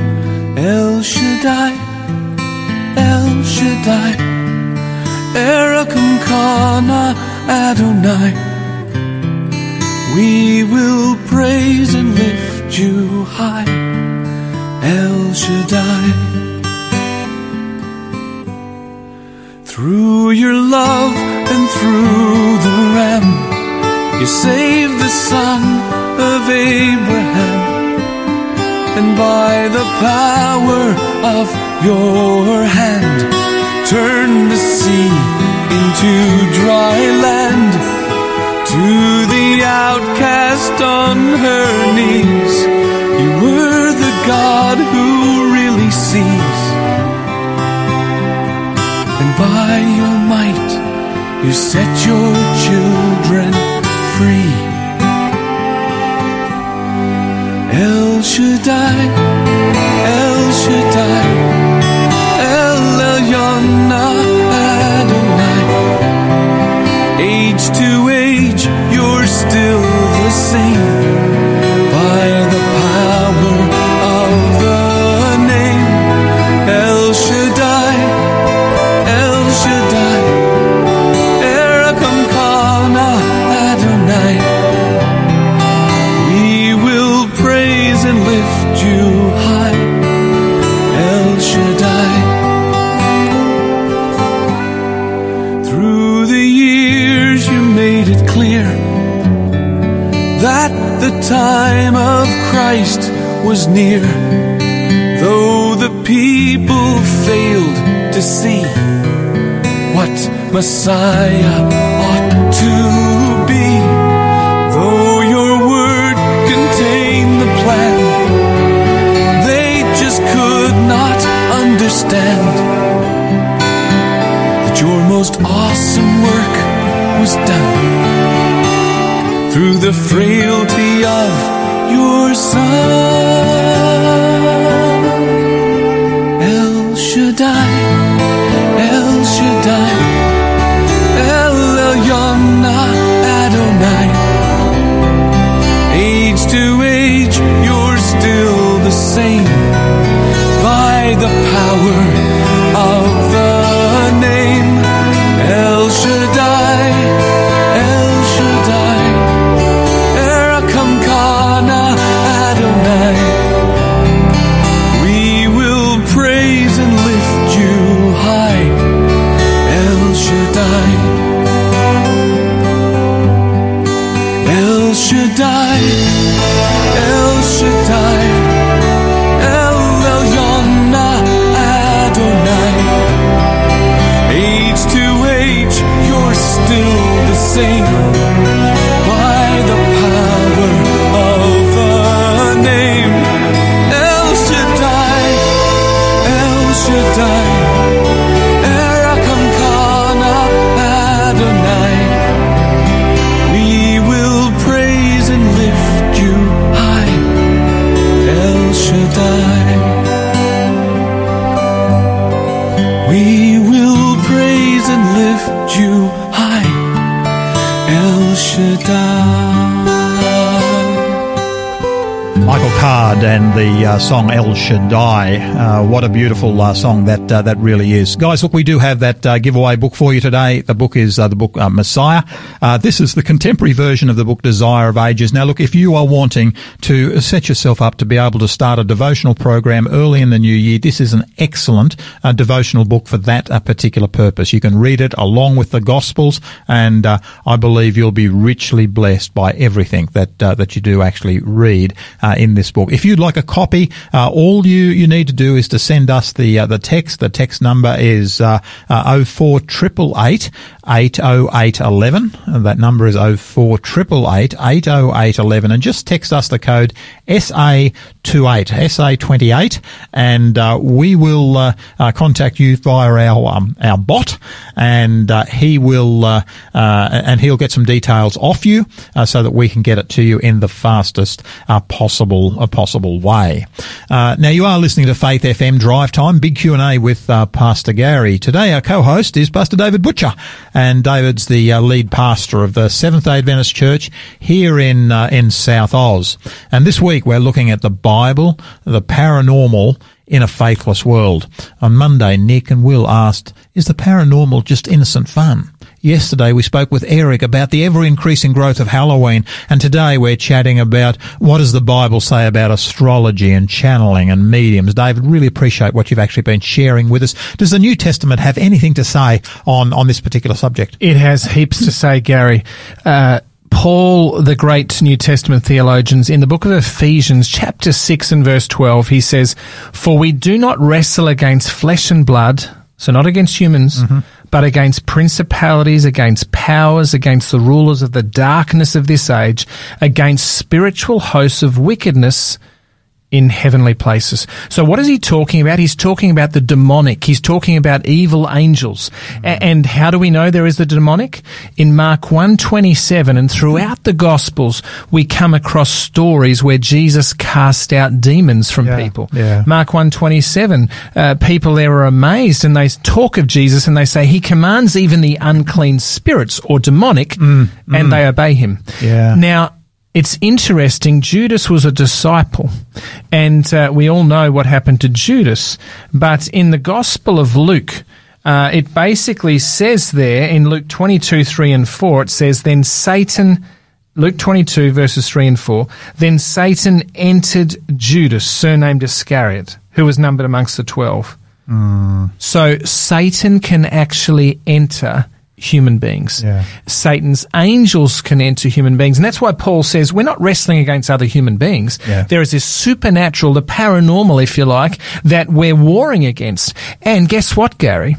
El Shaddai, El Shaddai. Erkamka na Adonai. We will praise and lift you high, El Shaddai. Through your love and through you saved the son of Abraham. And by the power of your hand, turn the sea into dry land. To the outcast on her knees, you were the God who really sees. And by your might, you set your children free. El Shaddai, time of Christ was near. Though the people failed to see what Messiah ought to be, though your word contained the plan, they just could not understand that your most awesome work was done the frailty of your Son. El Shaddai, El Shaddai, song El Shaddai. Uh, what a beautiful uh, song that uh, that really is, guys. Look, we do have that uh, giveaway book for you today. The book is uh, the book Messiah. this is the contemporary version of the book Desire of Ages. Now, look, if you are wanting to set yourself up to be able to start a devotional program early in the new year, this is an excellent devotional book for that particular purpose. You can read it along with the Gospels, and I believe you'll be richly blessed by everything that that you do actually read uh, in this book. If you'd like a copy, uh, all you, you need to do is to send us the uh, the text. The text number is uh, uh, 04888 80811. That number is 04888 80811. And just text us the code SA28, SA28, and uh, we will uh, uh, contact you via our um, our bot, and uh, he will and he'll get some details off you so that we can get it to you in the fastest possible possible way. Uh, now you are listening to Faith FM Drive Time, Big Q and A with uh, Pastor Gary. Today our co-host is Pastor David Butcher, and David's the uh, lead pastor of the Seventh Day Adventist Church here in in South Oz. And this week we're looking at the Bible, the paranormal in a faithless world. On Monday, Nick and Will asked, is the paranormal just innocent fun? Yesterday we spoke with Eric about the ever increasing growth of Halloween, and today we're chatting about what does the Bible say about astrology and channeling and mediums. David, really appreciate what you've actually been sharing with us. Does the New Testament have anything to say on, on this particular subject? It has heaps to say, Gary. Uh, Paul, the great New Testament theologians, in the book of Ephesians, chapter 6 and verse 12, he says, For we do not wrestle against flesh and blood, so not against humans, but against principalities, against powers, against the rulers of the darkness of this age, against spiritual hosts of wickedness in heavenly places. So what is he talking about? He's talking about the demonic. He's talking about evil angels. A- mm. and how do we know there is the demonic? In Mark 127 and throughout the gospels, we come across stories where Jesus cast out demons from Yeah, people. yeah. Mark 127, uh, people there are amazed and they talk of Jesus and they say he commands even the unclean spirits or demonic mm, and mm. they obey him. Yeah. Now, it's interesting. Judas was a disciple, and uh, we all know what happened to Judas. But in the Gospel of Luke, uh, it basically says there in Luke 22, 3 and 4, it says, Then Satan, Luke 22, verses 3 and 4, then Satan entered Judas, surnamed Iscariot, who was numbered amongst the 12. So Satan can actually enter human beings. Yeah. Satan's angels can enter human beings. And that's why Paul says we're not wrestling against other human beings. Yeah. There is this supernatural, the paranormal, if you like, that we're warring against. And guess what, Gary?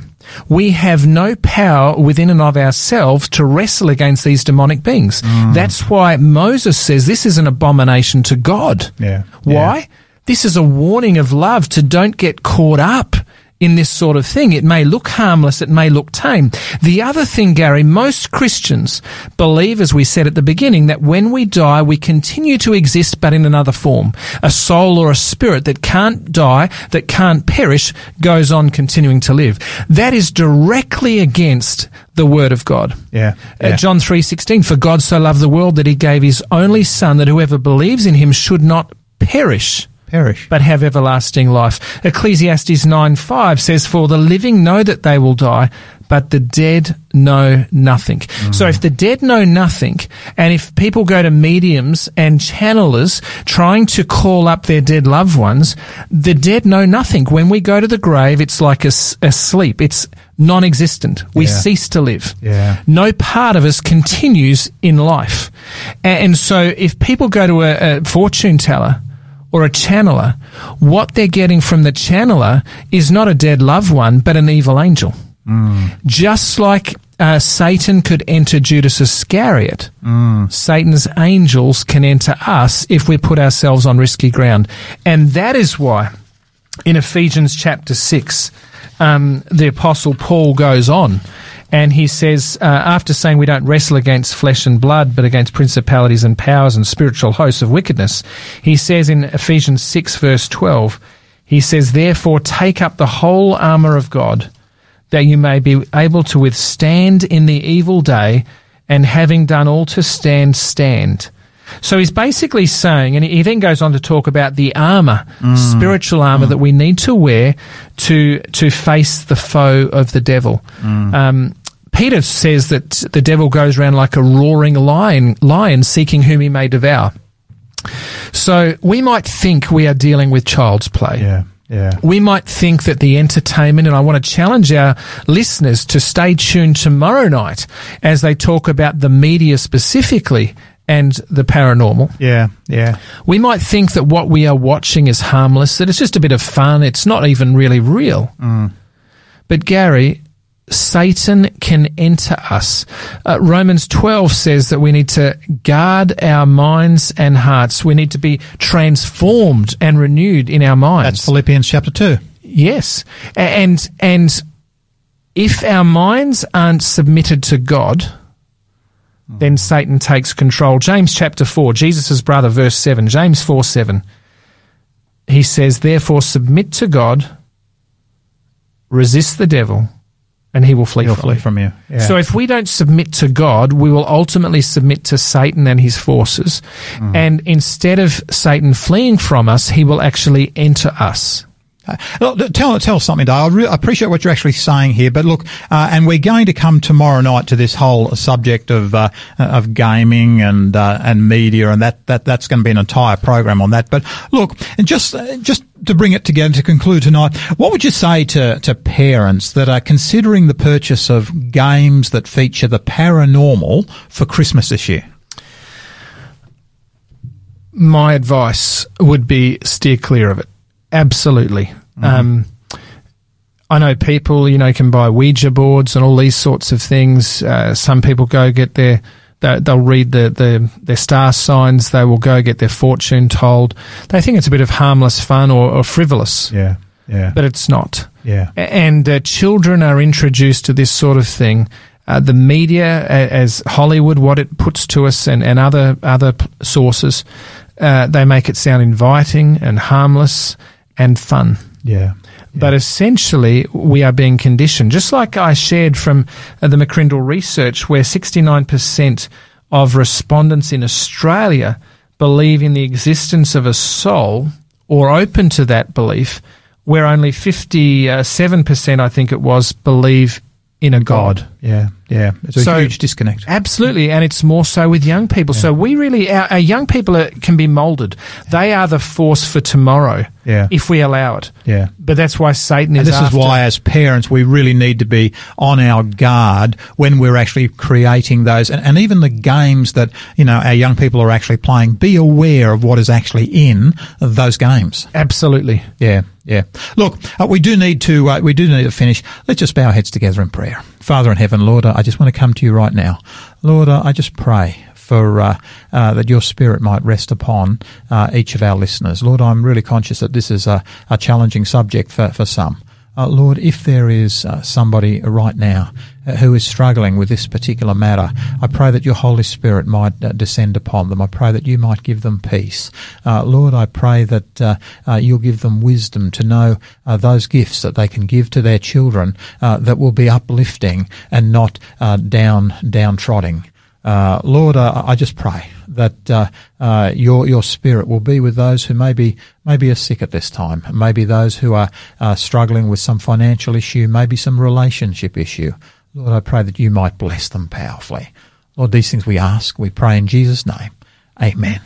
We have no power within and of ourselves to wrestle against these demonic beings. Mm. That's why Moses says this is an abomination to God. Yeah. Why? This is a warning of love to don't get caught up in this sort of thing. It may look harmless, it may look tame. The other thing, Gary, most Christians believe, as we said at the beginning, that when we die, we continue to exist but in another form. A soul or a spirit that can't die, that can't perish, goes on continuing to live. That is directly against the Word of God. Yeah. Uh, Yeah. John 3:16 For God so loved the world that he gave his only son that whoever believes in him should not perish Perish. but have everlasting life. Ecclesiastes 9 5 says, For the living know that they will die, but the dead know nothing. So if the dead know nothing, and if people go to mediums and channelers trying to call up their dead loved ones, the dead know nothing. When we go to the grave, it's like a sleep. It's non-existent. We Yeah. cease to live Yeah. no part of us continues in life. A- And so if people go to a, a fortune teller or a channeler, what they're getting from the channeler is not a dead loved one, but an evil angel. Just like uh, Satan could enter Judas Iscariot, Satan's angels can enter us if we put ourselves on risky ground. And that is why in Ephesians chapter 6, um, the Apostle Paul goes on and he says, uh, after saying we don't wrestle against flesh and blood, but against principalities and powers and spiritual hosts of wickedness, he says in Ephesians 6, verse 12, he says, Therefore take up the whole armour of God, that you may be able to withstand in the evil day, and having done all to stand, stand. So he's basically saying, and he then goes on to talk about the armor, mm. spiritual armor mm. that we need to wear to to face the foe of the devil. Mm. Um, Peter says that the devil goes around like a roaring lion, lion seeking whom he may devour. So we might think we are dealing with child's play Yeah. Yeah. we might think that the entertainment, and I want to challenge our listeners to stay tuned tomorrow night as they talk about the media specifically and the paranormal. Yeah. Yeah. We might think that what we are watching is harmless, that it's just a bit of fun, it's not even really real. But Gary, Satan can enter us. Uh, Romans 12 says that we need to guard our minds and hearts. We need to be transformed and renewed in our minds. That's Philippians chapter 2. Yes. And and if our minds aren't submitted to God, Mm-hmm. then Satan takes control. James chapter 4, Jesus' brother, verse 7, James 4 7. He says, Therefore submit to God, resist the devil, and he will flee He'll from flee you. from you. Yeah. So if we don't submit to God, we will ultimately submit to Satan and his forces. Mm-hmm. And instead of Satan fleeing from us, he will actually enter us. Uh, tell tell us something, Dale. I re- appreciate what you're actually saying here, but look, uh, and we're going to come tomorrow night to this whole subject of uh, of gaming and uh, and media, and that, that that's going to be an entire program on that. But look, and just uh, just to bring it together to conclude tonight, what would you say to to parents that are considering the purchase of games that feature the paranormal for Christmas this year? My advice would be steer clear of it. Absolutely. Mm-hmm. Um, I know people, you know, can buy Ouija boards and all these sorts of things. Uh, some people go get their, they'll read the, the, their star signs. They will go get their fortune told. They think it's a bit of harmless fun or, or frivolous. Yeah, yeah. But it's not. Yeah. And uh, children are introduced to this sort of thing. Uh, the media, as Hollywood, what it puts to us, and, and other other sources, uh, they make it sound inviting and harmless and fun. Yeah. But essentially, we are being conditioned, just like I shared from uh, the McCrindle research, where 69% of respondents in Australia believe in the existence of a soul or open to that belief, where only 57%, I think it was, believe in a God. God. Yeah, yeah. It's a so, huge disconnect. Absolutely, and it's more so with young people. Yeah. So we really, our, our young people are, can be moulded. They are the force for tomorrow. Yeah. If we allow it. Yeah. But that's why Satan is. And this after. is why, as parents, we really need to be on our guard when we're actually creating those, and, and even the games that you know our young people are actually playing. Be aware of what is actually in those games. Absolutely. Yeah. Yeah. Look, uh, we do need to, uh, we do need to finish. Let's just bow our heads together in prayer. Father in heaven, Lord, I just want to come to you right now. Lord, I just pray for uh, uh, that your spirit might rest upon uh, each of our listeners. Lord, I'm really conscious that this is a, a challenging subject for, for some. Uh, Lord, if there is uh, somebody right now uh, who is struggling with this particular matter, I pray that your Holy Spirit might uh, descend upon them. I pray that you might give them peace. Uh, Lord, I pray that uh, you'll give them wisdom to know those gifts that they can give to their children that will be uplifting and not down downtrodden. Uh, Lord, uh, I just pray that uh, uh, your your Spirit will be with those who maybe maybe are sick at this time, maybe those who are uh, struggling with some financial issue, maybe some relationship issue. Lord, I pray that you might bless them powerfully. Lord, these things we ask, we pray in Jesus' name. Amen.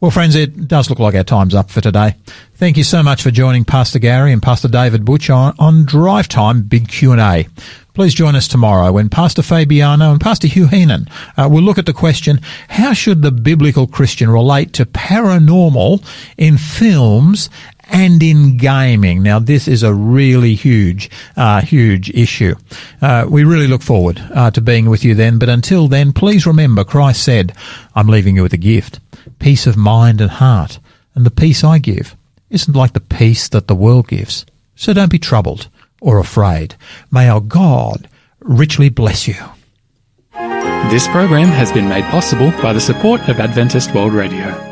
Well, friends, it does look like our time's up for today. Thank you so much for joining Pastor Gary and Pastor David Butch on, on Drive Time Big Q&A. Please join us tomorrow when Pastor Fabiano and Pastor Hugh Heenan uh, will look at the question, how should the biblical Christian relate to paranormal in films and in gaming. Now, this is a really huge, uh, huge issue. Uh, we really look forward uh, to being with you then. But until then, please remember Christ said, I'm leaving you with a gift, peace of mind and heart. And the peace I give isn't like the peace that the world gives. So don't be troubled or afraid. May our God richly bless you. This program has been made possible by the support of Adventist World Radio.